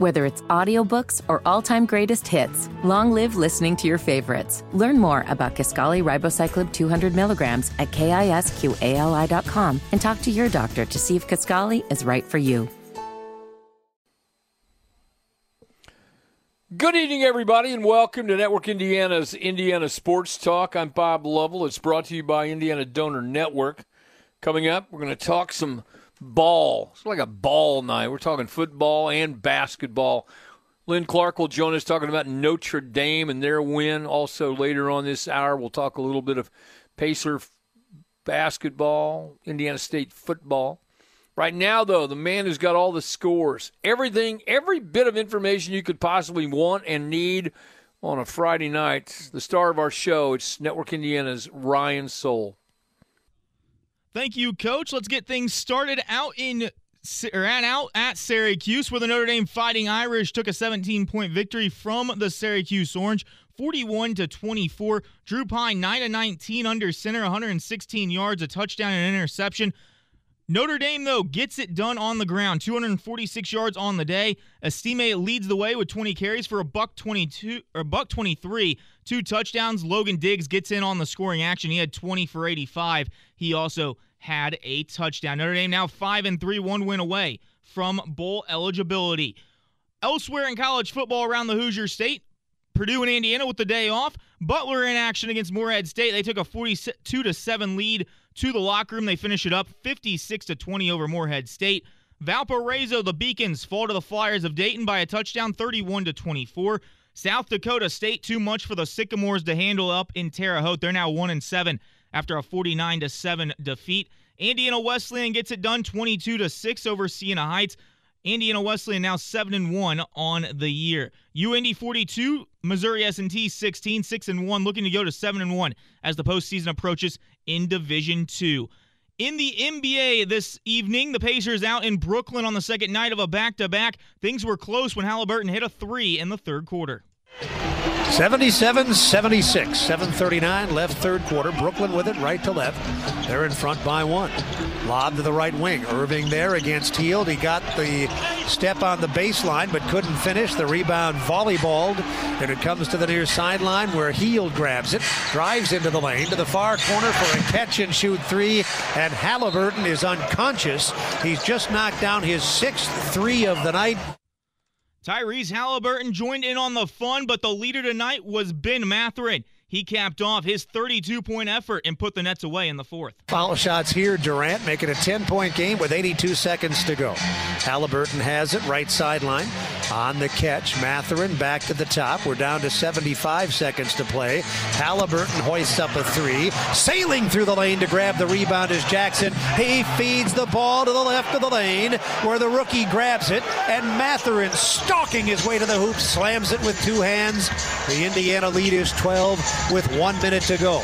Whether it's audiobooks or all-time greatest hits, long live listening to your favorites. Learn more about Kisqali Ribociclib 200 milligrams at kisqali.com and talk to your doctor to see if Kisqali is right for you. Good evening, everybody, and welcome to Network Indiana's Indiana Sports Talk. I'm Bob Lovell. It's brought to you by Indiana Donor Network. Coming up, we're going to talk some ball. It's like a ball night. We're talking football and basketball. Lynn Clark will join us talking about Notre Dame and their win. Also, later on this hour, we'll talk a little bit of Pacer basketball, Indiana State football. Right now, though, the man who's got all the scores, everything, every bit of information you could possibly want and need on a Friday night, the star of our show, it's Network Indiana's Ryan Soel. Thank you, Coach. Let's get things started out in or at out at Syracuse, where the Notre Dame Fighting Irish took a 17-point victory from the Syracuse Orange. 41 to 24. Drew Pyne 9 to 19 under center, 116 yards, a touchdown and an interception. Notre Dame, though, gets it done on the ground. 246 yards on the day. Estime leads the way with 20 carries for a buck 22 or buck 23, two touchdowns. Logan Diggs gets in on the scoring action. He had 20 for 85. He also had a touchdown. Notre Dame now 5 and 3, one win away from bowl eligibility. Elsewhere in college football around the Hoosier State, Purdue and Indiana with the day off. Butler in action against Morehead State. They took a 42 to 7 lead to the locker room. They finish it up 56 to 20 over Morehead State. Valparaiso, the Beacons fall to the Flyers of Dayton by a touchdown 31 to 24. South Dakota State too much for the Sycamores to handle up in Terre Haute. They're now 1 and 7 after a 49 to 7 defeat. Indiana Wesleyan gets it done 22 to 6 over Siena Heights. Indiana Wesleyan now 7 and 1 on the year. UIndy 42, Missouri S&T 16, 6 and 1 looking to go to 7 and 1 as the postseason approaches in Division 2. In the NBA this evening, the Pacers out in Brooklyn on the second night of a back-to-back. Things were close when Halliburton hit a 3 in the third quarter. 77 76, 739 left third quarter. Brooklyn with it right to left. They're in front by one. Lob to the right wing. Irving there against Hield. He got the step on the baseline but couldn't finish. The rebound volleyballed. And it comes to the near sideline where Hield grabs it, drives into the lane to the far corner for a catch and shoot three. And Halliburton is unconscious. He's just knocked down his sixth three of the night. Tyrese Halliburton joined in on the fun, but the leader tonight was Ben Mathurin. He capped off his 32 point effort and put the Nets away in the fourth. Foul shots here. Durant making a 10 point game with 82 seconds to go. Halliburton has it right sideline on the catch. Mathurin back to the top. We're down to 75 seconds to play. Halliburton hoists up a three. Sailing through the lane to grab the rebound is Jackson. He feeds the ball to the left of the lane where the rookie grabs it. And Mathurin stalking his way to the hoop, slams it with two hands. The Indiana lead is 12 with one minute to go.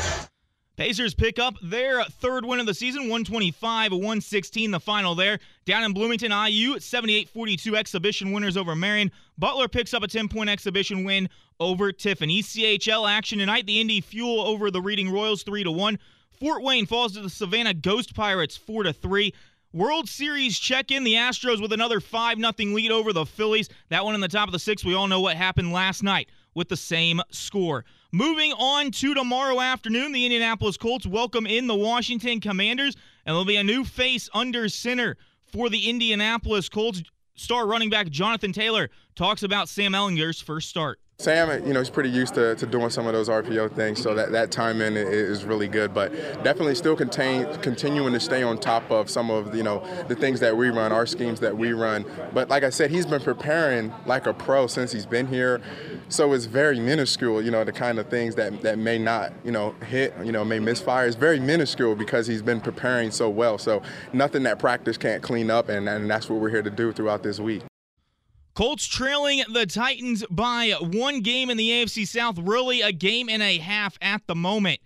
Pacers pick up their third win of the season, 125 116, the final there. Down in Bloomington, IU, 78 42 exhibition winners over Marion. Butler picks up a 10 point exhibition win over Tiffin. ECHL action tonight, the Indy Fuel over the Reading Royals, 3 to 1. Fort Wayne falls to the Savannah Ghost Pirates, 4 to 3. World Series check in. The Astros with another 5 0 lead over the Phillies. That one in the top of the sixth. We all know what happened last night with the same score. Moving on to tomorrow afternoon, the Indianapolis Colts welcome in the Washington Commanders, and there'll be a new face under center for the Indianapolis Colts. Star running back Jonathan Taylor talks about Sam Ehlinger's first start. Sam, you know, he's pretty used to, to doing some of those RPO things, so that, that timing is really good. But definitely still contain, continuing to stay on top of some of, you know, the things that we run, our schemes that we run. But like I said, he's been preparing like a pro since he's been here. So it's very minuscule, you know, the kind of things that, that may not, you know, hit, you know, may misfire. It's very minuscule because he's been preparing so well. So nothing that practice can't clean up, and, and that's what we're here to do throughout this week. Colts trailing the Titans by one game in the AFC South, really a game and a half at the moment.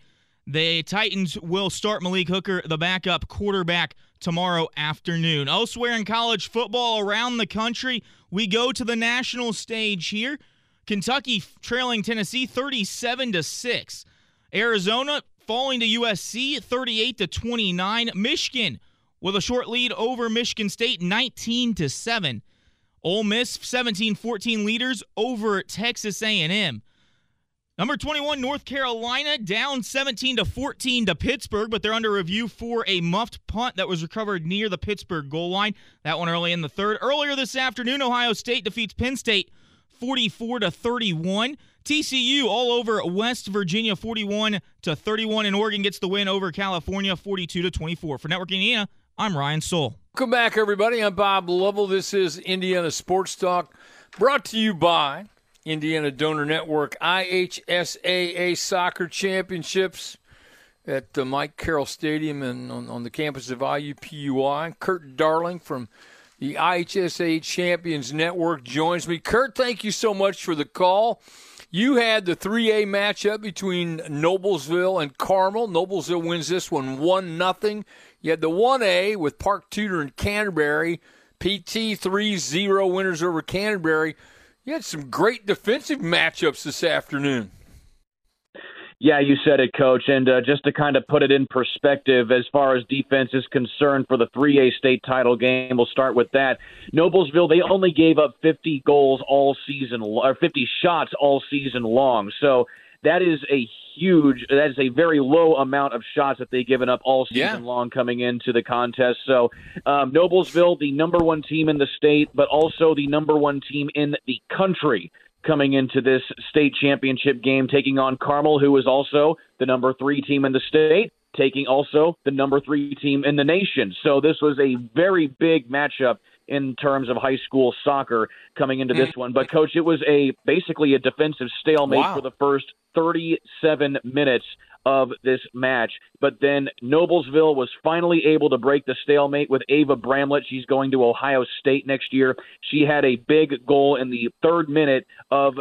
The Titans will start Malik Hooker, the backup quarterback, tomorrow afternoon. Elsewhere in college football around the country, we go to the national stage here. Kentucky trailing Tennessee 37 to 6. Arizona falling to USC 38 to 29. Michigan with a short lead over Michigan State 19 to 7. Ole Miss 17-14 leaders over Texas A&M. Number 21 North Carolina down 17 to 14 to Pittsburgh, but they're under review for a muffed punt that was recovered near the Pittsburgh goal line. That one early in the third. Earlier this afternoon, Ohio State defeats Penn State 44 to 31. TCU all over West Virginia 41 to 31 and Oregon gets the win over California 42 to 24. For Network Indiana, I'm Ryan Soel. Welcome back everybody. I'm Bob Lovell. This is Indiana Sports Talk brought to you by Indiana Donor Network IHSAA Soccer Championships at the Mike Carroll Stadium and on, on the campus of IUPUI. Kurt Darling from the IHSA Champions Network joins me. Kurt, thank you so much for the call. You had the 3A matchup between Noblesville and Carmel. Noblesville wins this one 1 nothing. You had the 1A with Park Tudor and Canterbury. PT 3 0 winners over Canterbury. You had some great defensive matchups this afternoon. Yeah, you said it, Coach. And uh, just to kind of put it in perspective, as far as defense is concerned for the 3A state title game, we'll start with that. Noblesville, they only gave up 50 goals all season, or 50 shots all season long. So that is a huge, that is a very low amount of shots that they've given up all season yeah. long coming into the contest. So um, Noblesville, the number one team in the state, but also the number one team in the country coming into this state championship game, taking on Carmel, who is also the number three team in the state, taking also the number three team in the nation. So this was a very big matchup in terms of high school soccer coming into this mm-hmm. one. But coach, it was a basically a defensive stalemate wow. for the first 37 minutes of this match. But then Noblesville was finally able to break the stalemate with Ava Bramlett. She's going to Ohio State next year. She had a big goal in the third minute of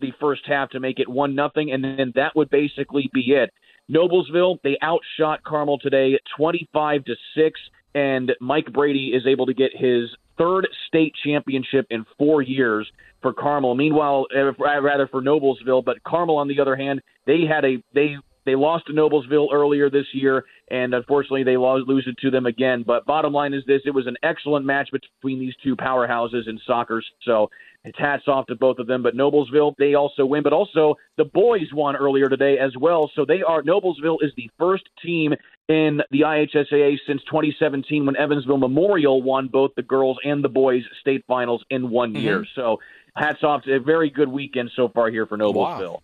the first half to make it one nothing, and then that would basically be it. Noblesville they outshot Carmel today, twenty five to six, and Mike Brady is able to get his third state championship in four years for Carmel. Meanwhile, uh, rather for Noblesville, but Carmel on the other hand, they had a they they lost to Noblesville earlier this year, and unfortunately they lost, lose it to them again. But bottom line is this: it was an excellent match between these two powerhouses in soccer. So it's hats off to both of them. But Noblesville they also win, but also the boys won earlier today as well. So they are Noblesville is the first team in the IHSAA since 2017 when Evansville Memorial won both the girls and the boys state finals in one mm-hmm. year. So hats off to a very good weekend so far here for Noblesville. Wow.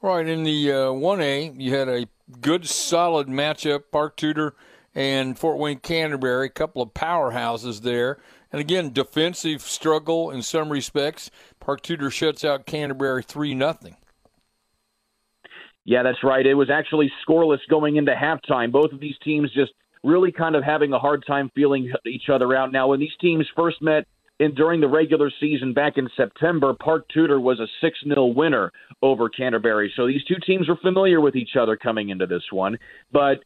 Right in the uh, one uh, A, you had a good, solid matchup. Park Tudor and Fort Wayne Canterbury, a couple of powerhouses there. And again, defensive struggle in some respects. Park Tudor shuts out Canterbury three nothing. Yeah, that's right. It was actually scoreless going into halftime. Both of these teams just really kind of having a hard time feeling each other out. Now, when these teams first met and during the regular season back in September, Park Tudor was a 6 0 winner over Canterbury. So these two teams were familiar with each other coming into this one. But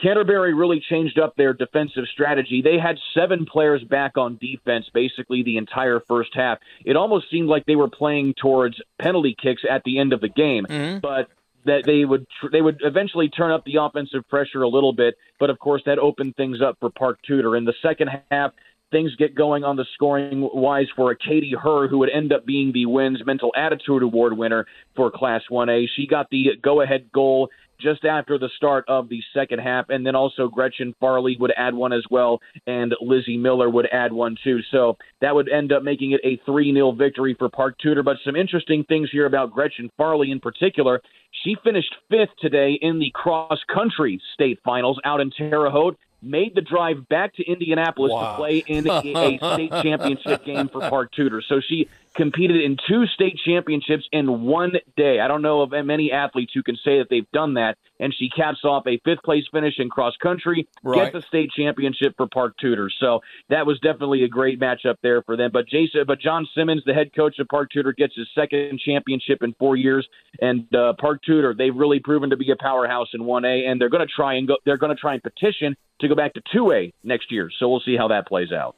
Canterbury really changed up their defensive strategy. They had seven players back on defense basically the entire first half. It almost seemed like they were playing towards penalty kicks at the end of the game. Mm-hmm. But that they would they would eventually turn up the offensive pressure a little bit, but of course that opened things up for Park Tudor. In the second half, things get going on the scoring wise for a Katie Herr, who would end up being the Wins Mental Attitude Award winner for Class 1A. She got the go ahead goal just after the start of the second half. And then also Gretchen Farley would add one as well, and Lizzie Miller would add one too. So that would end up making it a 3 0 victory for Park Tudor. But some interesting things here about Gretchen Farley in particular. She finished fifth today in the cross country state finals out in Terre Haute made the drive back to Indianapolis wow. to play in a, a state championship game for Park Tudor. So she competed in two state championships in one day. I don't know of many athletes who can say that they've done that. And she caps off a fifth place finish in cross country, right. gets a state championship for Park Tudor. So that was definitely a great matchup there for them. But Jason, but John Simmons, the head coach of Park Tudor, gets his second championship in four years. And uh, Park Tudor, they've really proven to be a powerhouse in 1A, and they're going to try and go. They're going to try and petition to go back to 2A next year. So we'll see how that plays out.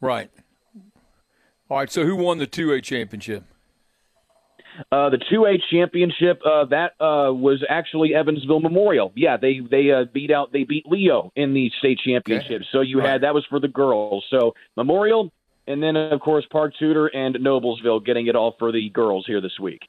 Right. All right, so who won the 2A championship? Uh, the 2A championship uh, that uh, was actually Evansville Memorial. Yeah, they they uh, beat out they beat Leo in the state championship. Okay. So you right. had that was for the girls. So Memorial, and then of course Park Tudor and Noblesville getting it all for the girls here this week.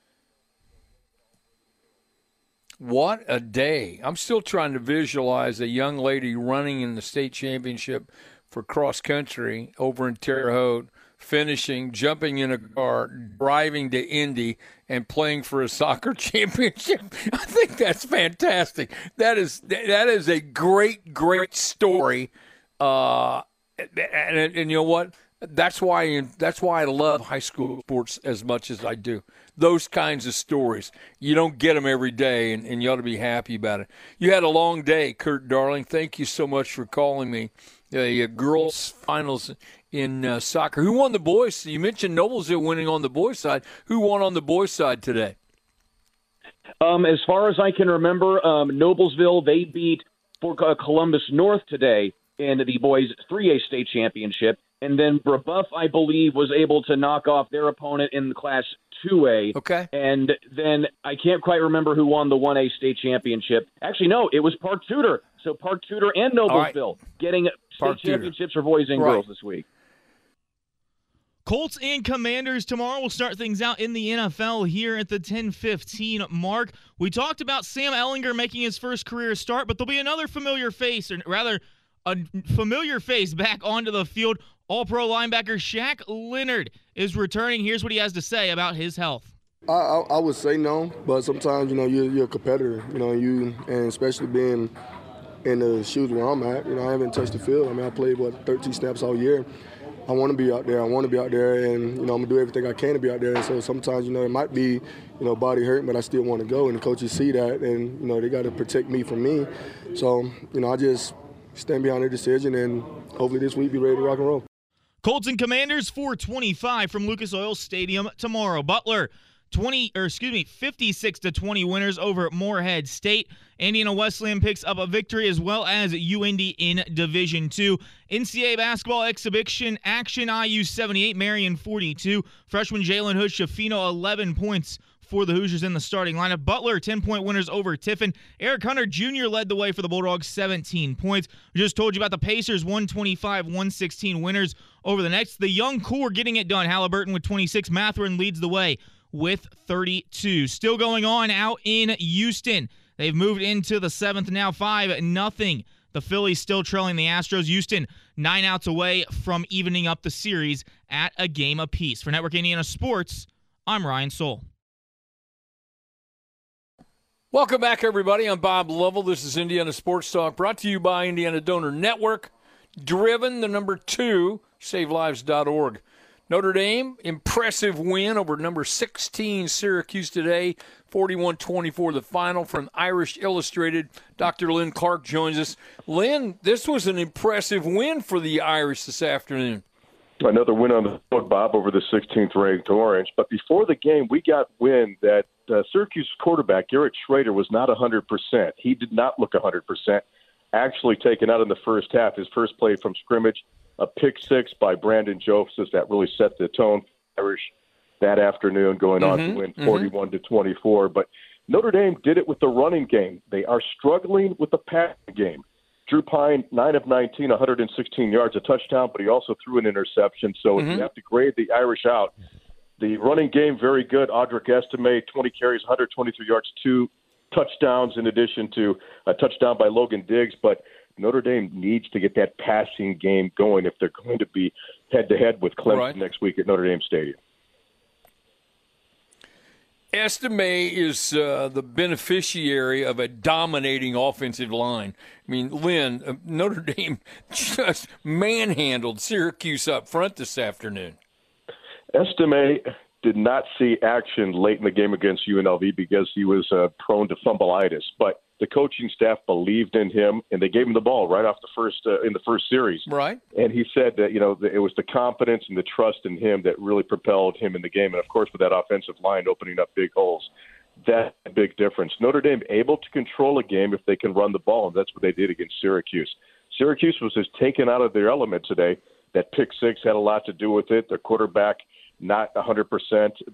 What a day! I'm still trying to visualize a young lady running in the state championship for cross country over in Terre Haute finishing, jumping in a car, driving to Indy, and playing for a soccer championship. I think that's fantastic. That is that is a great, great story. Uh, and, and, and you know what? That's why that's why I love high school sports as much as I do. Those kinds of stories, you don't get them every day, and, and you ought to be happy about it. You had a long day, Kurt Darling. Thank you so much for calling me. The girls' finals in uh, soccer. Who won the boys? You mentioned Noblesville winning on the boys' side. Who won on the boys' side today? Um, as far as I can remember, um, Noblesville they beat for Columbus North today in the boys' 3A state championship, and then Brebeuf, I believe, was able to knock off their opponent in the Class 2A. Okay. And then I can't quite remember who won the 1A state championship. Actually, no, it was Park Tudor. So Park Tudor and Noblesville right. getting state championships for boys and right. girls this week. Colts and Commanders tomorrow We'll start things out in the NFL here at the 10:15 mark. We talked about Sam Ehlinger making his first career start, but there'll be another familiar face, or rather, a familiar face back onto the field. All-Pro linebacker Shaq Leonard is returning. Here's what he has to say about his health. I, I, I would say no, but sometimes you know you're, you're a competitor, you know, you and especially being in the shoes where I'm at. You know, I haven't touched the field. I mean, I played what 13 snaps all year. I want to be out there. I want to be out there, and you know I'm gonna do everything I can to be out there. And so sometimes you know it might be, you know, body hurt, but I still want to go. And the coaches see that, and you know they got to protect me from me. So you know I just stand behind their decision, and hopefully this week be ready to rock and roll. Colts and Commanders 425 from Lucas Oil Stadium tomorrow. Butler 20 or excuse me 56 to 20 winners over Morehead State. Indiana Wesleyan picks up a victory as well as UIndy in Division 2. NCAA basketball exhibition action IU 78 Marion 42. Freshman Jalen Hood Schifino 11 points for the Hoosiers in the starting lineup. Butler, 10 point winners over Tiffin. Eric Hunter Jr. led the way for the Bulldogs, 17 points. We just told you about the Pacers, 125 116 winners over the Nets. The young core getting it done. Halliburton with 26. Mathurin leads the way with 32. Still going on out in Houston. They've moved into the seventh now, five nothing. The Phillies still trailing the Astros. Houston nine outs away from evening up the series at a game apiece. For Network Indiana Sports, I'm Ryan Soel. Welcome back, everybody. I'm Bob Lovell. This is Indiana Sports Talk, brought to you by Indiana Donor Network. Driven, the number two, savelives.org. Notre Dame, impressive win over number 16 Syracuse today, 41 24, the final from Irish Illustrated. Dr. Lynn Clark joins us. Lynn, this was an impressive win for the Irish this afternoon. Another win on the book, Bob, over the 16th ranked Orange. But before the game, we got wind that uh, Syracuse quarterback Eric Shrader was not 100%. He did not look 100%. Actually taken out in the first half. His first play from scrimmage a pick six by Brandon Joseph that really set the tone for Irish that afternoon, going on mm-hmm, to win mm-hmm. 41 to 24. But Notre Dame did it with the running game. They are struggling with the passing game. Drew Pyne, 9 of 19, 116 yards, a touchdown, but he also threw an interception. So mm-hmm. if you have to grade the Irish out, the running game, very good. Audric Estime, 20 carries, 123 yards, two touchdowns in addition to a touchdown by Logan Diggs. But Notre Dame needs to get that passing game going if they're going to be head to head with Clemson right. next week at Notre Dame Stadium. Estime is uh, the beneficiary of a dominating offensive line. I mean, Lynn, uh, Notre Dame just manhandled Syracuse up front this afternoon. Estime did not see action late in the game against UNLV because he was uh, prone to fumbleitis, but the coaching staff believed in him and they gave him the ball right off the first uh, in the first series. Right. And he said that you know it was the confidence and the trust in him that really propelled him in the game. And of course, with that offensive line opening up big holes, that's a big difference. Notre Dame able to control a game if they can run the ball, and that's what they did against Syracuse. Syracuse was just taken out of their element today. That pick six had a lot to do with it. Their quarterback not 100%,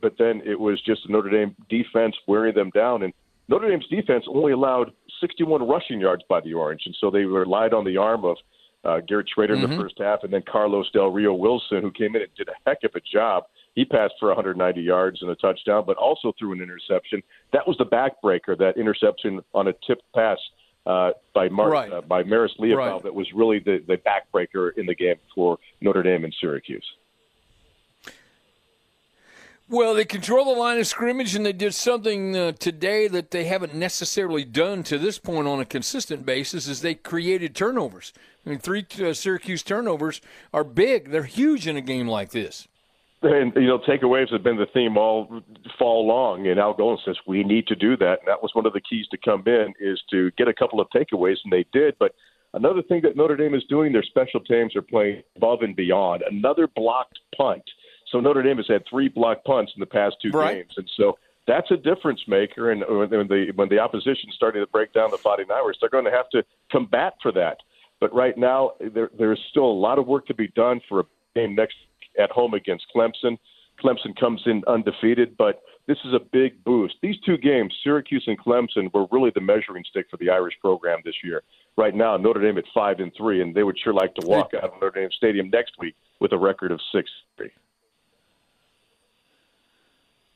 but then it was just Notre Dame defense wearing them down. And Notre Dame's defense only allowed 61 rushing yards by the Orange, and so they relied on the arm of uh, Garrett Shrader mm-hmm. in the mm-hmm. first half, and then Carlos Del Rio Wilson, who came in and did a heck of a job. He passed for 190 yards and a touchdown, but also threw an interception. That was the backbreaker, that interception on a tipped pass uh, by Mar- right. uh, by Marist Liufau right. that was really the, the backbreaker in the game for Notre Dame and Syracuse. Well, they control the line of scrimmage, and they did something uh, today that they haven't necessarily done to this point on a consistent basis. Is they created turnovers. I mean, three uh, Syracuse turnovers are big. They're huge in a game like this. And you know, takeaways have been the theme all fall long. And Al Golden says we need to do that. And that was one of the keys to come in is to get a couple of takeaways, and they did. But another thing that Notre Dame is doing, their special teams are playing above and beyond. Another blocked punt so Notre Dame has had three block punts in the past two right. games, and so that's a difference maker. And when the when the opposition is starting to break down the Fighting Irish, they're going to have to combat for that. But right now, there, there's still a lot of work to be done for a game next at home against Clemson. Clemson comes in undefeated, but this is a big boost. These two games, Syracuse and Clemson, were really the measuring stick for the Irish program this year. Right now, Notre Dame at five and three, and they would sure like to walk out of Notre Dame Stadium next week with a record of six three.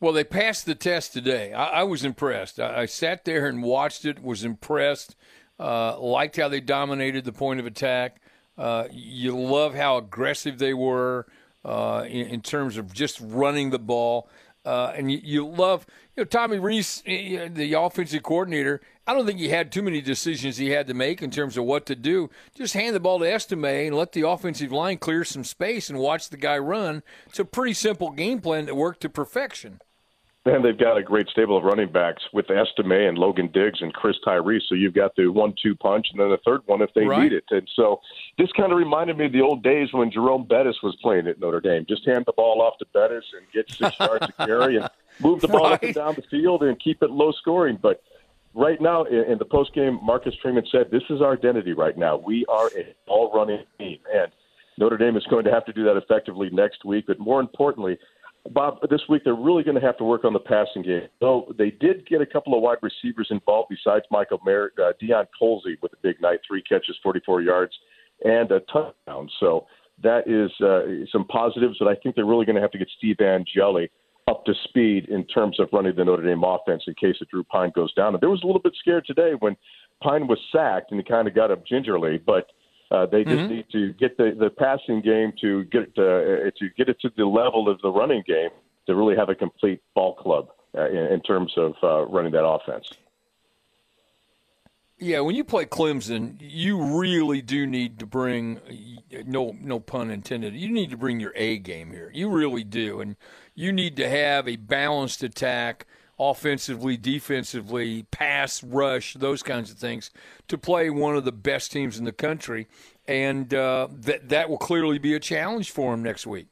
Well, they passed the test today. I, I was impressed. I, I, sat there and watched it. Was impressed. Uh, liked how they dominated the point of attack. Uh, you love how aggressive they were uh, in, in, terms of just running the ball. Uh, and you, you, love, you know, Tommy Rees, the offensive coordinator. I don't think he had too many decisions he had to make in terms of what to do. Just hand the ball to Estime and let the offensive line clear some space and watch the guy run. It's a pretty simple game plan that worked to perfection. And they've got a great stable of running backs with Estime and Logan Diggs and Chris Tyree. So you've got the one-two punch, and then the third one if they right. need it. And so this kind of reminded me of the old days when Jerome Bettis was playing at Notre Dame. Just hand the ball off to Bettis and get six yards to carry and move the ball right. up and down the field and keep it low scoring. But right now in the post game, Marcus Freeman said, "This is our identity right now. We are a ball running team." And Notre Dame is going to have to do that effectively next week. But more importantly, Bob, this week they're really going to have to work on the passing game. So they did get a couple of wide receivers involved besides Michael Merritt, uh, Deion Colzie with a big night, three catches, 44 yards, and a touchdown. So that is uh, some positives but I think they're really going to have to get Steve Angeli up to speed in terms of running the Notre Dame offense in case that Drew Pyne goes down. And there was a little bit scared today when Pyne was sacked and he kind of got up gingerly, but – uh, they just mm-hmm. need to get the, the passing game to get uh, to get it to the level of the running game to really have a complete ball club uh, in, in, terms of uh, running that offense. Yeah, when you play Clemson, you really do need to bring no no pun intended. You need to bring your A game here. You really do, and you need to have a balanced attack offensively, defensively, pass, rush, those kinds of things to play one of the best teams in the country. And uh, that, that will clearly be a challenge for him next week.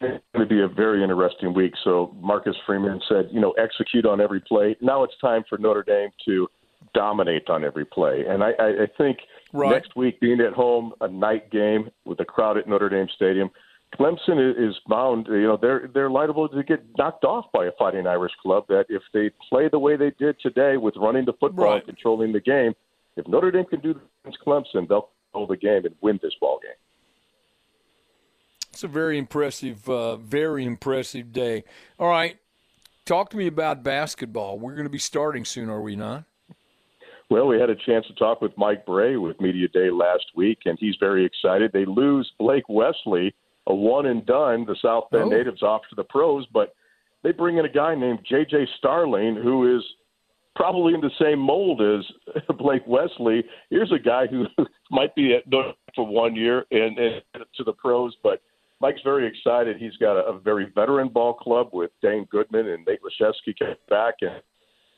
It's going to be a very interesting week. So Marcus Freeman said, you know, execute on every play. Now it's time for Notre Dame to dominate on every play. And I, I think right. next week, being at home, a night game with a crowd at Notre Dame Stadium – Clemson is bound. You know, they're they're liable to get knocked off by a Fighting Irish club. That if they play the way they did today with running the football right. and controlling the game, if Notre Dame can do that against Clemson, they'll hold the game and win this ball game. It's a very impressive, uh, very impressive day. All right, talk to me about basketball. We're going to be starting soon, are we not? Well, we had a chance to talk with Mike Brey with Media Day last week, and he's very excited. They lose Blake Wesley a one and done. The South Bend oh. natives off to the pros, but they bring in a guy named J.J. Starling, who is probably in the same mold as Blake Wesley. Here's a guy who might be at Notre for one year and, and to the pros, but Mike's very excited. He's got a, a very veteran ball club with Dane Goodwin and Nate coming back, and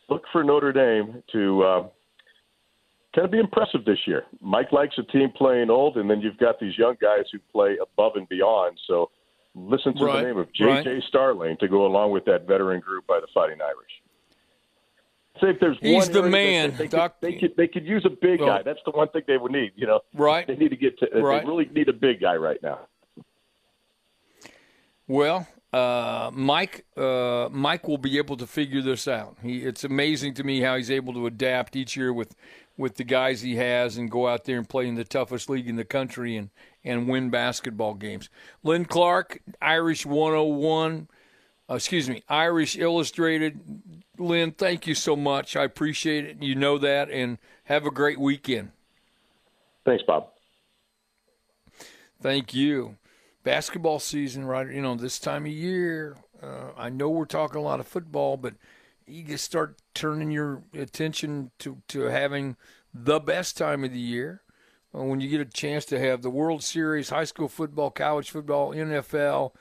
look for Notre Dame to. Uh, kind of be impressive this year. Mike likes a team playing old, and then you've got these young guys who play above and beyond. So listen to right. the name of J.J. Right. Starling to go along with that veteran group by the Fighting Irish. Say if there's He's one the man. They, they, Doc- could, they, could, they could use a big well, guy. That's the one thing they would need. You know, right? They need to get to. Right. They really need a big guy right now. Well, uh, Mike uh, Mike will be able to figure this out. He, it's amazing to me how he's able to adapt each year with with the guys he has and go out there and play in the toughest league in the country and and win basketball games. Lynn Clark, Irish 101, uh, excuse me, Irish Illustrated. Lynn, thank you so much. I appreciate it. You know that, and have a great weekend. Thanks, Bob. Thank you. Basketball season, right? You know, this time of year. Uh, I know we're talking a lot of football, but you just start turning your attention to, to having the best time of the year uh, when you get a chance to have the World Series, high school football, college football, NFL,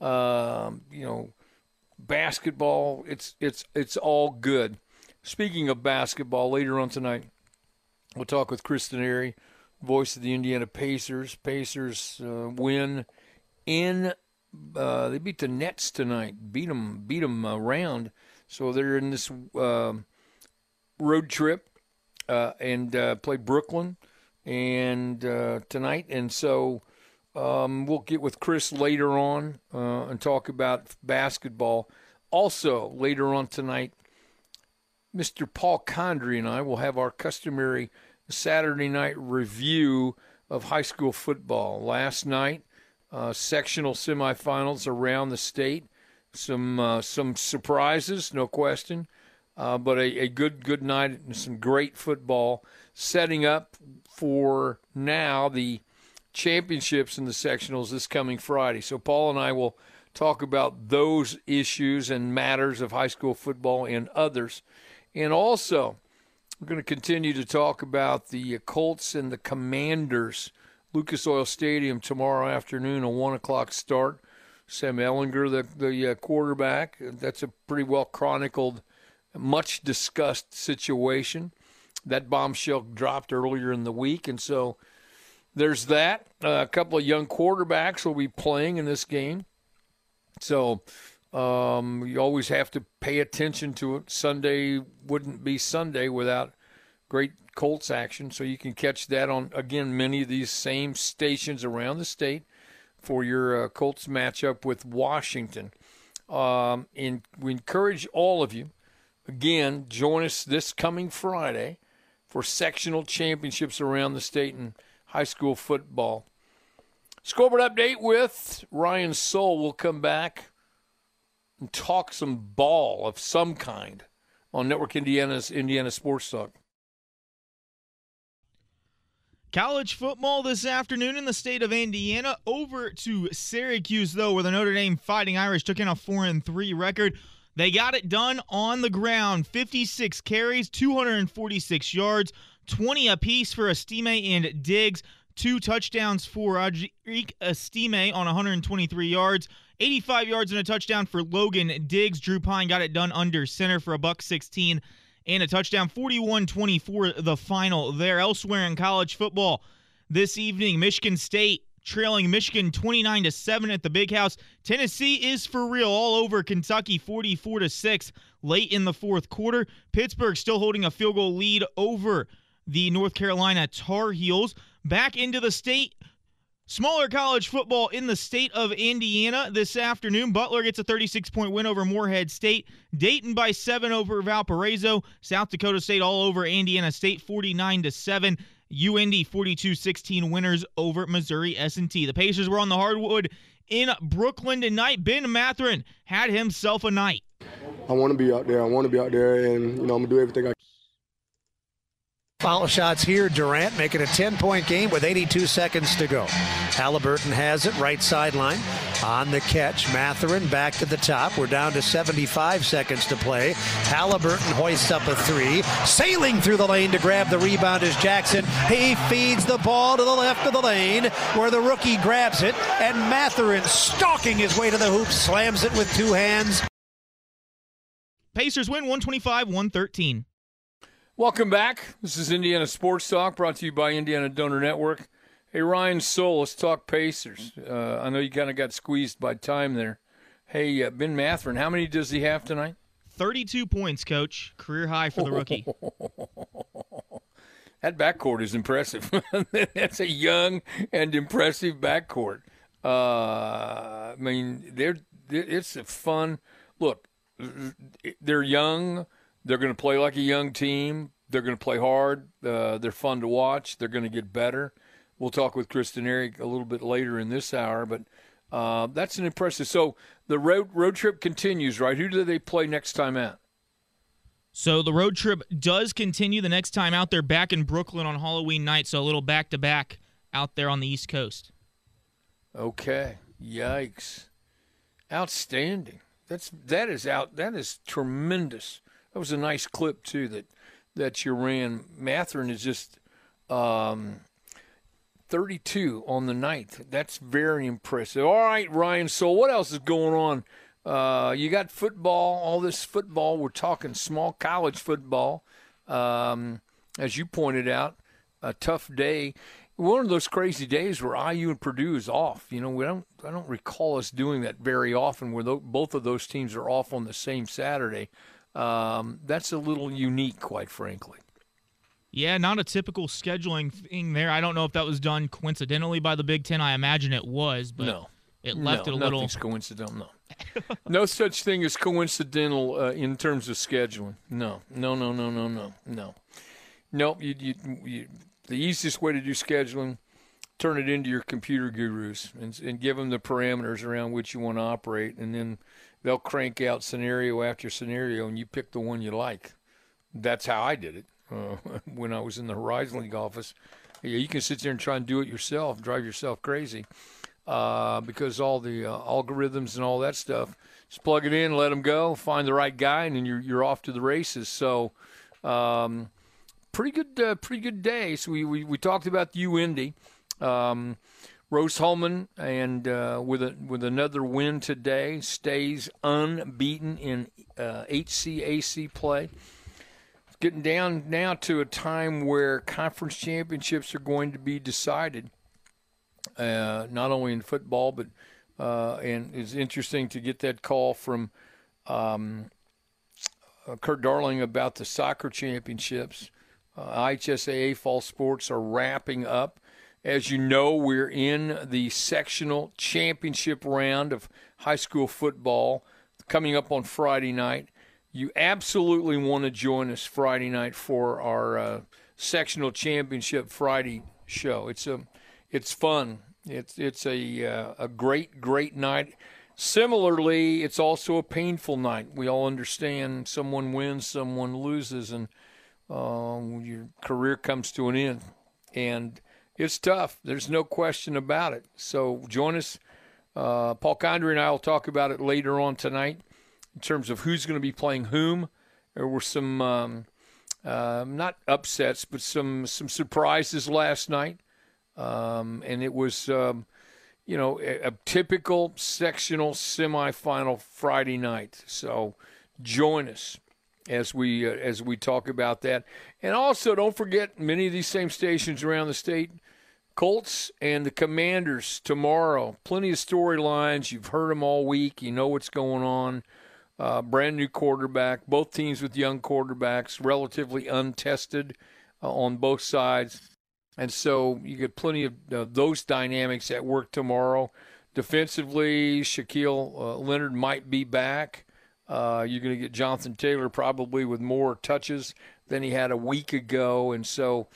um, you know, basketball. It's it's it's all good. Speaking of basketball, later on tonight, we'll talk with Chris Denari, voice of the Indiana Pacers. Pacers uh, win in. Uh, they beat the Nets tonight. Beat them. Beat them around. So they're in this uh, road trip uh, and uh, play Brooklyn and uh, tonight. And so um, we'll get with Chris later on and talk about basketball. Also, later on tonight, Mr. Paul Condry and I will have our customary Saturday night review of high school football. Last night, uh, sectional semifinals around the state. Some uh, some surprises, no question, uh, but a, a good good night and some great football. Setting up for now the championships and the sectionals this coming Friday. So Paul and I will talk about those issues and matters of high school football and others. And also, we're going to continue to talk about the Colts and the Commanders. Lucas Oil Stadium tomorrow afternoon, a 1 o'clock start. Sam Ehlinger, the, the uh, quarterback. That's a pretty well chronicled, much discussed situation. That bombshell dropped earlier in the week, and so there's that. Uh, a couple of young quarterbacks will be playing in this game. So um, you always have to pay attention to it. Sunday wouldn't be Sunday without great Colts action. So you can catch that on, again, many of these same stations around the state for your uh, Colts matchup with Washington. Um, and we encourage all of you, again, join us this coming Friday for sectional championships around the state in – high school football. Scoreboard update with Ryan Soel. We'll come back and talk some ball of some kind on Network Indiana's Indiana Sports Talk. College football this afternoon in the state of Indiana. Over to Syracuse, though, where the Notre Dame Fighting Irish took in a 4 and 3 record. They got it done on the ground 56 carries, 246 yards, 20 apiece for Estime and Diggs. Two touchdowns for Rodrigue Estime on 123 yards. 85 yards and a touchdown for Logan Diggs. Drew Pyne got it done under center for a buck 16 and a touchdown. 41-24 the final there. Elsewhere in college football this evening, Michigan State trailing Michigan 29 to 7 at the Big House. Tennessee is for real all over Kentucky 44 to 6 late in the fourth quarter. Pittsburgh still holding a field goal lead over the North Carolina Tar Heels back into the state. Smaller college football in the state of Indiana this afternoon. Butler gets a 36 point win over Morehead State. Dayton by seven over Valparaiso. South Dakota State all over Indiana State 49 to 7. UIndy 42-16 winners over Missouri S&T. The Pacers were on the hardwood in Brooklyn tonight. Ben Mathurin had himself a night. I want to be out there. I want to be out there, and you know I'm gonna do everything I. Foul shots here. Durant making a 10 point game with 82 seconds to go. Halliburton has it right sideline on the catch. Mathurin back to the top. We're down to 75 seconds to play. Halliburton hoists up a three. Sailing through the lane to grab the rebound is Jackson. He feeds the ball to the left of the lane where the rookie grabs it. And Mathurin, stalking his way to the hoop slams it with two hands. Pacers win 125 113. Welcome back. This is Indiana Sports Talk brought to you by Indiana Donor Network. Hey, Ryan Soel, let's talk Pacers. Uh, I know you kind of got squeezed by time there. Hey, uh, Ben Mathurin, how many does he have tonight? 32 points, coach. Career high for the rookie. that backcourt is impressive. That's a young and impressive backcourt. Uh, I mean, they're it's a fun look. They're young. They're going to play like a young team. They're going to play hard. Uh, they're fun to watch. They're going to get better. We'll talk with Chris Denari a little bit later in this hour, but uh, that's an impressive. So the road road trip continues, right? Who do they play next time out? So the road trip does continue the next time out there back in Brooklyn on Halloween night. So a little back to back out there on the East Coast. Okay. Yikes. Outstanding. That's that is out that is tremendous. That was a nice clip too that that you ran. Mathurin is just um, 32 on the ninth. That's very impressive. All right, Ryan. So what else is going on? Uh, you got football, all this football. We're talking small college football. Um, as you pointed out, a tough day. One of those crazy days where IU and Purdue is off. You know, we don't. I don't recall us doing that very often, where both of those teams are off on the same Saturday. Um, that's a little unique, quite frankly. Yeah, not a typical scheduling thing there. I don't know if that was done coincidentally by the Big Ten. I imagine it was, but no. it left no, it a little. Nothing's coincidental. No, no such thing as coincidental uh, in terms of scheduling. No, no, no, no, no, no, no. Nope. You, you, you, the easiest way to do scheduling, turn it into your computer gurus and, and give them the parameters around which you want to operate, and then they'll crank out scenario after scenario, and you pick the one you like. That's how I did it uh, when I was in the Horizon League office. Yeah, you can sit there and try and do it yourself, drive yourself crazy, uh, because all the uh, algorithms and all that stuff. Just plug it in, let them go, find the right guy, and then you're you're off to the races. So, um, pretty good, uh, pretty good day. So we, we, we talked about the U Indy. Um, Rose-Hulman and uh, with a, with another win today stays unbeaten in uh, HCAC play It's getting down now to a time where conference championships are going to be decided, uh, not only in football, but uh, and it's interesting to get that call from um, uh, Kurt Darling about the soccer championships. Uh, IHSAA fall sports are wrapping up. As you know, we're in the sectional championship round of high school football coming up on Friday night you absolutely want to join us Friday night for our uh, sectional championship Friday show. It's a, it's fun. It's it's a uh, a great great night. Similarly, it's also a painful night. We all understand someone wins, someone loses, and uh, your career comes to an end, and it's tough. There's no question about it. So join us. Uh, Paul Condry and I will talk about it later on tonight in terms of who's going to be playing whom. There were some um, uh, not upsets, but some some surprises last night, um, and it was um, you know a, a, typical sectional semifinal Friday night. So join us as we uh, as we talk about that, and also don't forget many of these same stations around the state. Colts and the Commanders tomorrow. Plenty of storylines. You've heard them all week. You know what's going on uh, brand new quarterback, both teams with young quarterbacks, relatively untested uh, on both sides. And so you get plenty of uh, those dynamics at work tomorrow. Defensively, Shaquille uh, Leonard might be back. Uh, you're going to get Jonathan Taylor probably with more touches than he had a week ago. And so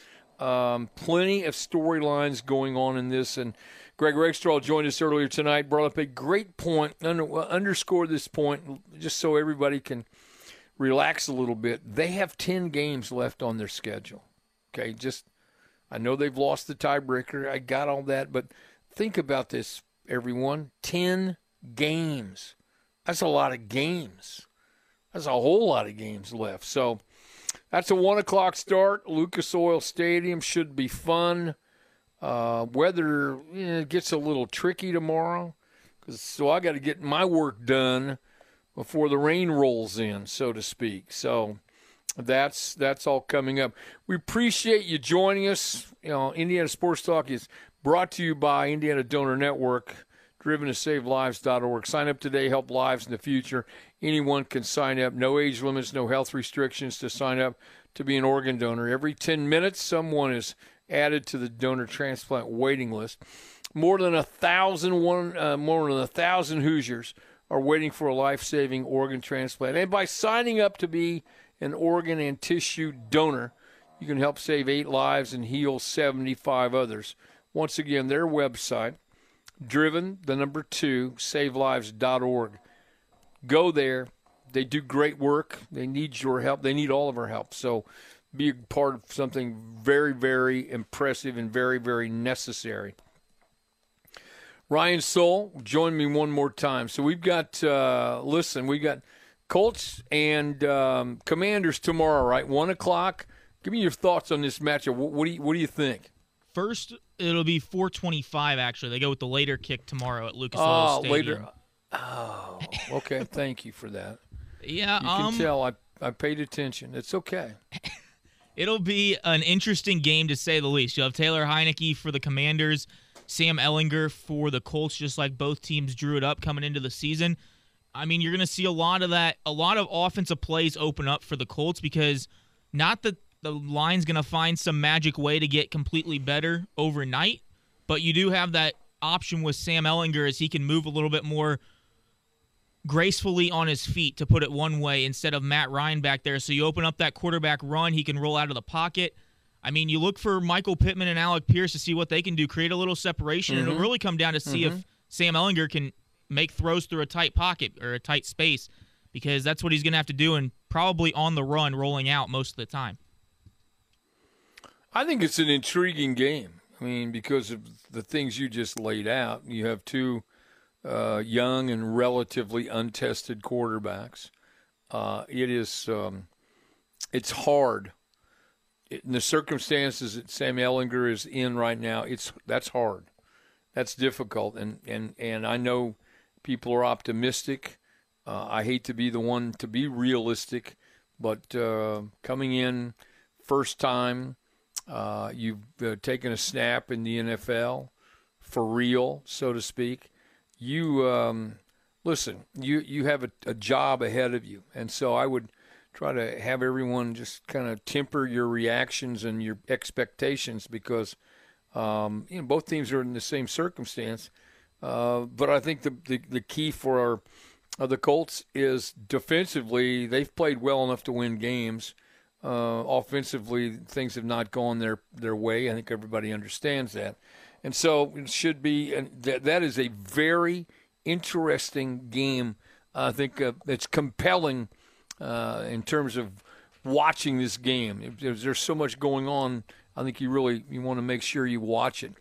um, plenty of storylines going on in this. And Greg Rakestraw joined us earlier tonight, brought up a great point, under, underscore this point just so everybody can relax a little bit. They have 10 games left on their schedule. Okay, just, I know they've lost the tiebreaker. I got all that, but think about this, everyone 10 games. That's a lot of games. That's a whole lot of games left. So that's a one o'clock start. Lucas Oil Stadium should be fun. Uh, weather you know, gets a little tricky tomorrow, so I got to get my work done before the rain rolls in, so to speak. So that's that's all coming up. We appreciate you joining us. You know, Indiana Sports Talk is brought to you by Indiana Donor Network, driven to save lives.org. Sign up today, help lives in the future. Anyone can sign up. No age limits, no health restrictions to sign up to be an organ donor. Every 10 minutes, someone is added to the donor transplant waiting list. More than a thousand one, uh, more than a thousand Hoosiers are waiting for a life saving organ transplant. And by signing up to be an organ and tissue donor, you can help save eight lives and heal 75 others. Once again, their website, driven, the number two, savelives.org. Go there. They do great work. They need your help. They need all of our help. So be a part of something very, very impressive and very, very necessary. Ryan Soel, join me one more time. So we've got, uh, listen, we've got Colts and um, Commanders tomorrow, right? One o'clock. Give me your thoughts on this matchup. What, what do you What do you think? First, it'll be 425. Actually, they go with the later kick tomorrow at Lucas Oh, Oil Stadium. later. Oh, okay. Thank you for that. Yeah, You um, can tell I I paid attention. It's okay. It'll be an interesting game to say the least. You'll have Taylor Heinicke for the Commanders, Sam Ehlinger for the Colts, just like both teams drew it up coming into the season. I mean, you're going to see a lot of that, a lot of offensive plays open up for the Colts because not that the line's going to find some magic way to get completely better overnight, but you do have that option with Sam Ehlinger as he can move a little bit more gracefully on his feet, to put it one way, instead of Matt Ryan back there. So you open up that quarterback run, he can roll out of the pocket. I mean, you look for Michael Pittman and Alec Pierce to see what they can do, create a little separation. And it'll mm-hmm. really come down to see if mm-hmm. Sam Ehlinger can make throws through a tight pocket or a tight space, because that's what he's going to have to do, and probably on the run, rolling out most of the time. I think it's an intriguing game. I mean, because of the things you just laid out, you have two uh, young and relatively untested quarterbacks. Uh, it is um, it's hard in the circumstances that Sam Ehlinger is in right now. It's that's hard, that's difficult, and and and I know people are optimistic. Uh, I hate to be the one to be realistic, but uh, coming in first time. Uh, you've uh, taken a snap in the NFL for real, so to speak. You um, listen. You you have a, a job ahead of you, and so I would try to have everyone just kind of temper your reactions and your expectations because um, you know both teams are in the same circumstance. Uh, but I think the, the the key for our uh, the Colts is defensively they've played well enough to win games. Uh, offensively, things have not gone their their way. I think everybody understands that, and so it should be. And that that is a very interesting game. I think uh, it's compelling uh, in terms of watching this game. There's, there's so much going on. I think you really you want to make sure you watch it.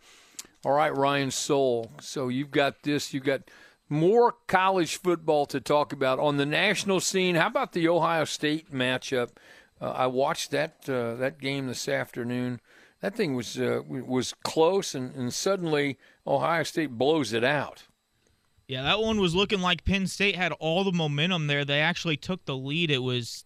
All right, Ryan Soel. So you've got this. You've got more college football to talk about on the national scene. How about the Ohio State matchup? Uh, I watched that uh, that game this afternoon. That thing was uh, was close, and, and suddenly Ohio State blows it out. Yeah, that one was looking like Penn State had all the momentum there. They actually took the lead. It was,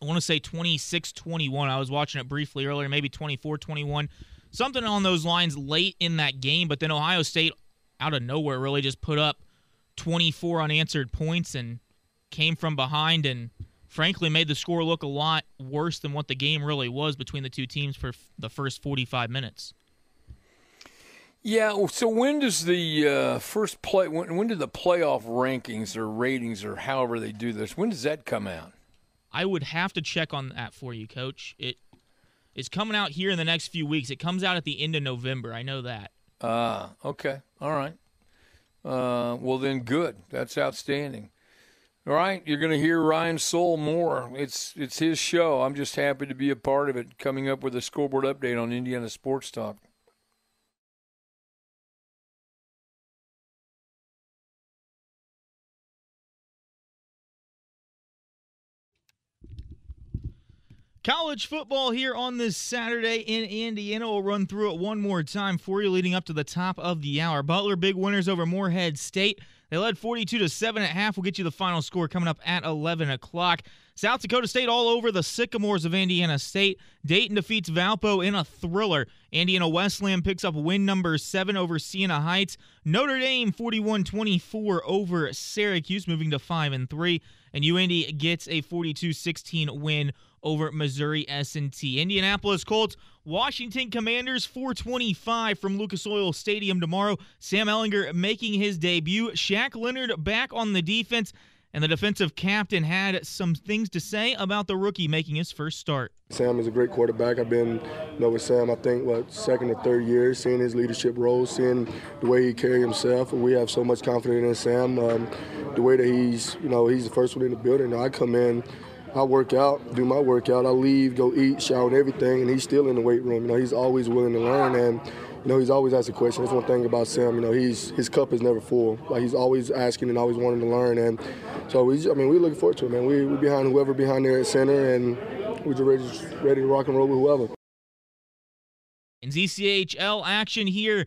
I want to say 26 21. I was watching it briefly earlier, maybe 24 21. Something on those lines late in that game, but then Ohio State, out of nowhere, really just put up 24 unanswered points and came from behind and frankly made the score look a lot worse than what the game really was between the two teams for f- the first 45 minutes. Yeah. So when does the uh, first play? When, when do the playoff rankings or ratings or however they do this? When does that come out? I would have to check on that for you, Coach. It is coming out here in the next few weeks. It comes out at the end of November. I know that. Ah, okay. All right. Uh, well, then, good. That's outstanding. All right, you're going to hear Ryan Soel more. It's it's his show. I'm just happy to be a part of it. Coming up with a scoreboard update on Indiana Sports Talk. College football here on this Saturday in Indiana. We'll run through it one more time for you leading up to the top of the hour. Butler big winners over Morehead State. They led 42 to 7 at half. We'll get you the final score coming up at 11 o'clock. South Dakota State all over the Sycamores of Indiana State. Dayton defeats Valpo in a thriller. Indiana Wesleyan picks up win number seven over Siena Heights. Notre Dame 41-24 over Syracuse, moving to five and three. And UIndy gets a 42-16 win over Missouri S&T. Indianapolis Colts, Washington Commanders 425 from Lucas Oil Stadium tomorrow. Sam Ehlinger making his debut. Shaq Leonard back on the defense. And the defensive captain had some things to say about the rookie making his first start. Sam is a great quarterback. I've been you know, with Sam, I think, what, second or third year, seeing his leadership role, seeing the way he carry himself. We have so much confidence in Sam. Um, the way that he's, you know, he's the first one in the building. I come in, I work out, do my workout, I leave, go eat, shower, and everything, and he's still in the weight room. You know, he's always willing to learn, and you know, he's always asking questions. That's one thing about Sam. You know, he's his cup is never full. Like he's always asking and always wanting to learn, and so we, I mean, we're looking forward to it, man. We we behind whoever behind there at center, and we're just ready, ready to rock and roll with whoever. In ECHL action here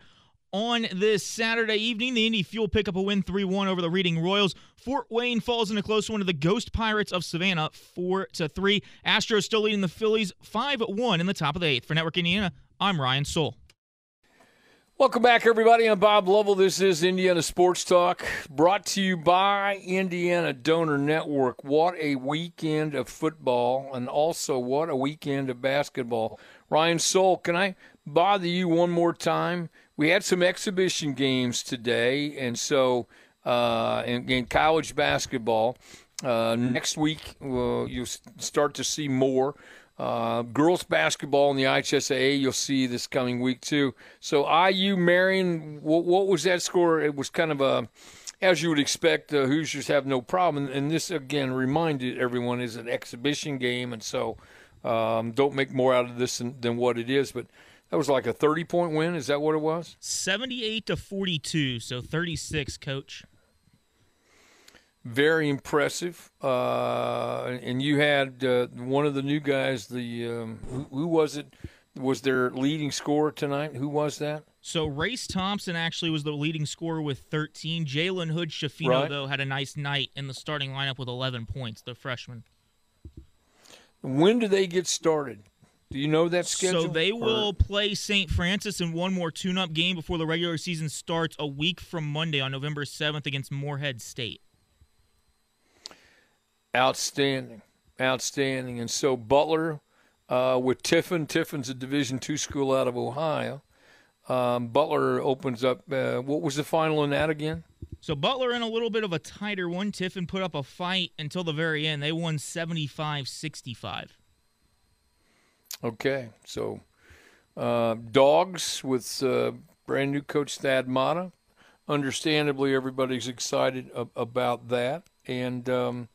on this Saturday evening. The Indy Fuel pick up a win 3 1 over the Reading Royals. Fort Wayne falls in a close one to the Ghost Pirates of Savannah 4 to 3. Astros still leading the Phillies 5 1 in the top of the eighth. For Network Indiana, I'm Ryan Soel. Welcome back, everybody. I'm Bob Lovell. This is Indiana Sports Talk, brought to you by Indiana Donor Network. What a weekend of football, and also what a weekend of basketball. Ryan Soel, can I bother you one more time? We had some exhibition games today, and so uh, in, in college basketball, uh, next week uh, you'll start to see more. Uh, girls basketball in the IHSAA, you'll see this coming week too. So IU Marian, what, what was that score? It was kind of a, as you would expect, the Hoosiers have no problem. And this again reminded everyone is an exhibition game, and so um, don't make more out of this than, than what it is. But that was like a 30 point win. Is that what it was? 78 to 42, so 36, coach. Very impressive. Uh, and you had uh, one of the new guys, the um, who, who, was it? Was their leading scorer tonight? Who was that? So Race Thompson actually was the leading scorer with 13. Jalen Hood Schifino, right. though, had a nice night in the starting lineup with 11 points, the freshman. When do they get started? Do you know that schedule? So they will play St. Francis in one more tune-up game before the regular season starts a week from Monday on November 7th against Morehead State. Outstanding, outstanding. And so Butler uh, with Tiffin. Tiffin's a Division two school out of Ohio. Um, Butler opens up. Uh, what was the final in that again? So Butler in a little bit of a tighter one. Tiffin put up a fight until the very end. They won 75-65. Okay, so uh, dogs with uh, brand new coach Thad Matta. Understandably, everybody's excited ab- about that. And um,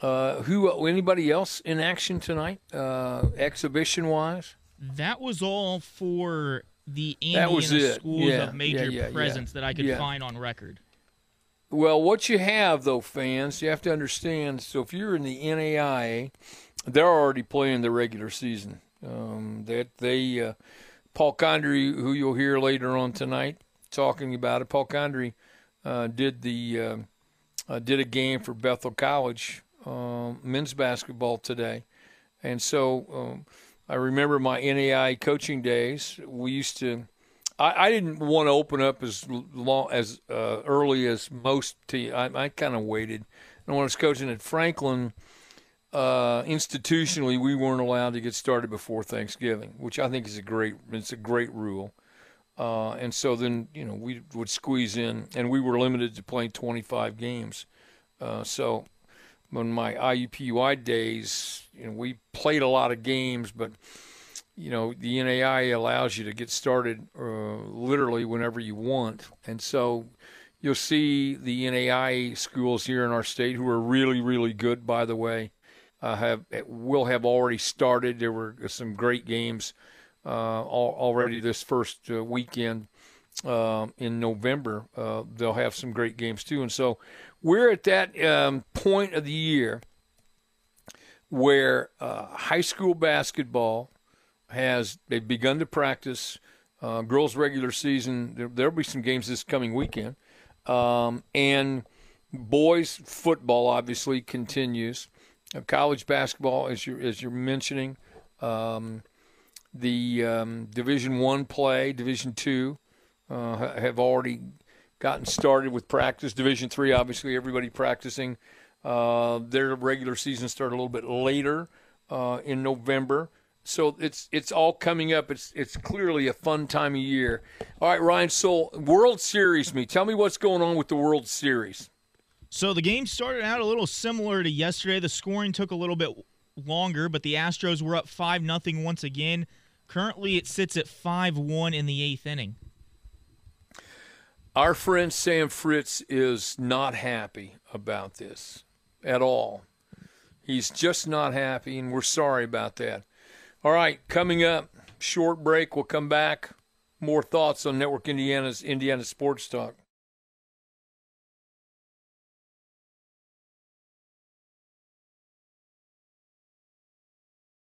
uh, who? Anybody else in action tonight, uh, exhibition wise? That was all for the Indiana schools yeah, of major yeah, yeah, presence that I could find on record. Well, what you have though, fans, you have to understand. So if you're in the NAIA, they're already playing the regular season. Um, that they, uh, Paul Condry, who you'll hear later on tonight, talking about it. Paul Condry uh, did the uh, uh did a game for Bethel College um, men's basketball today, and so um, I remember my NAI coaching days. We used to. I, I didn't want to open up as long as uh, early as most teams. I, I kind of waited. And when I was coaching at Franklin, uh, institutionally, we weren't allowed to get started before Thanksgiving, which I think is a great. It's a great rule. Uh, and so then, you know, we would squeeze in, and we were limited to playing 25 games. Uh, so on my IUPUI days, you know, we played a lot of games, but you know, the NAI allows you to get started uh, literally whenever you want, and so you'll see the NAI schools here in our state who are really, really good. By the way, uh, have will have already started. There were some great games uh, already this first uh, weekend uh, in November. Uh, they'll have some great games too, and so we're at that um, point of the year where uh, high school basketball has they've begun to practice. Girls regular season there, will be some games this coming weekend, um, and boys football obviously continues. College basketball, as you're as you're mentioning, um, the um, Division One play, Division Two, uh, have already gotten started with practice. Division Three, obviously, everybody practicing. Uh, their regular season started a little bit later uh, in November. So it's it's all coming up. It's it's clearly a fun time of year. All right, Ryan So World Series. Me, tell me what's going on with the World Series. So the game started out a little similar to yesterday. The scoring took a little bit longer, but the Astros were up five nothing once again. Currently, it sits at five one in the eighth inning. Our friend Sam Fritz is not happy about this at all. He's just not happy, and we're sorry about that. All right, coming up, short break. We'll come back. More thoughts on Network Indiana's Indiana Sports Talk.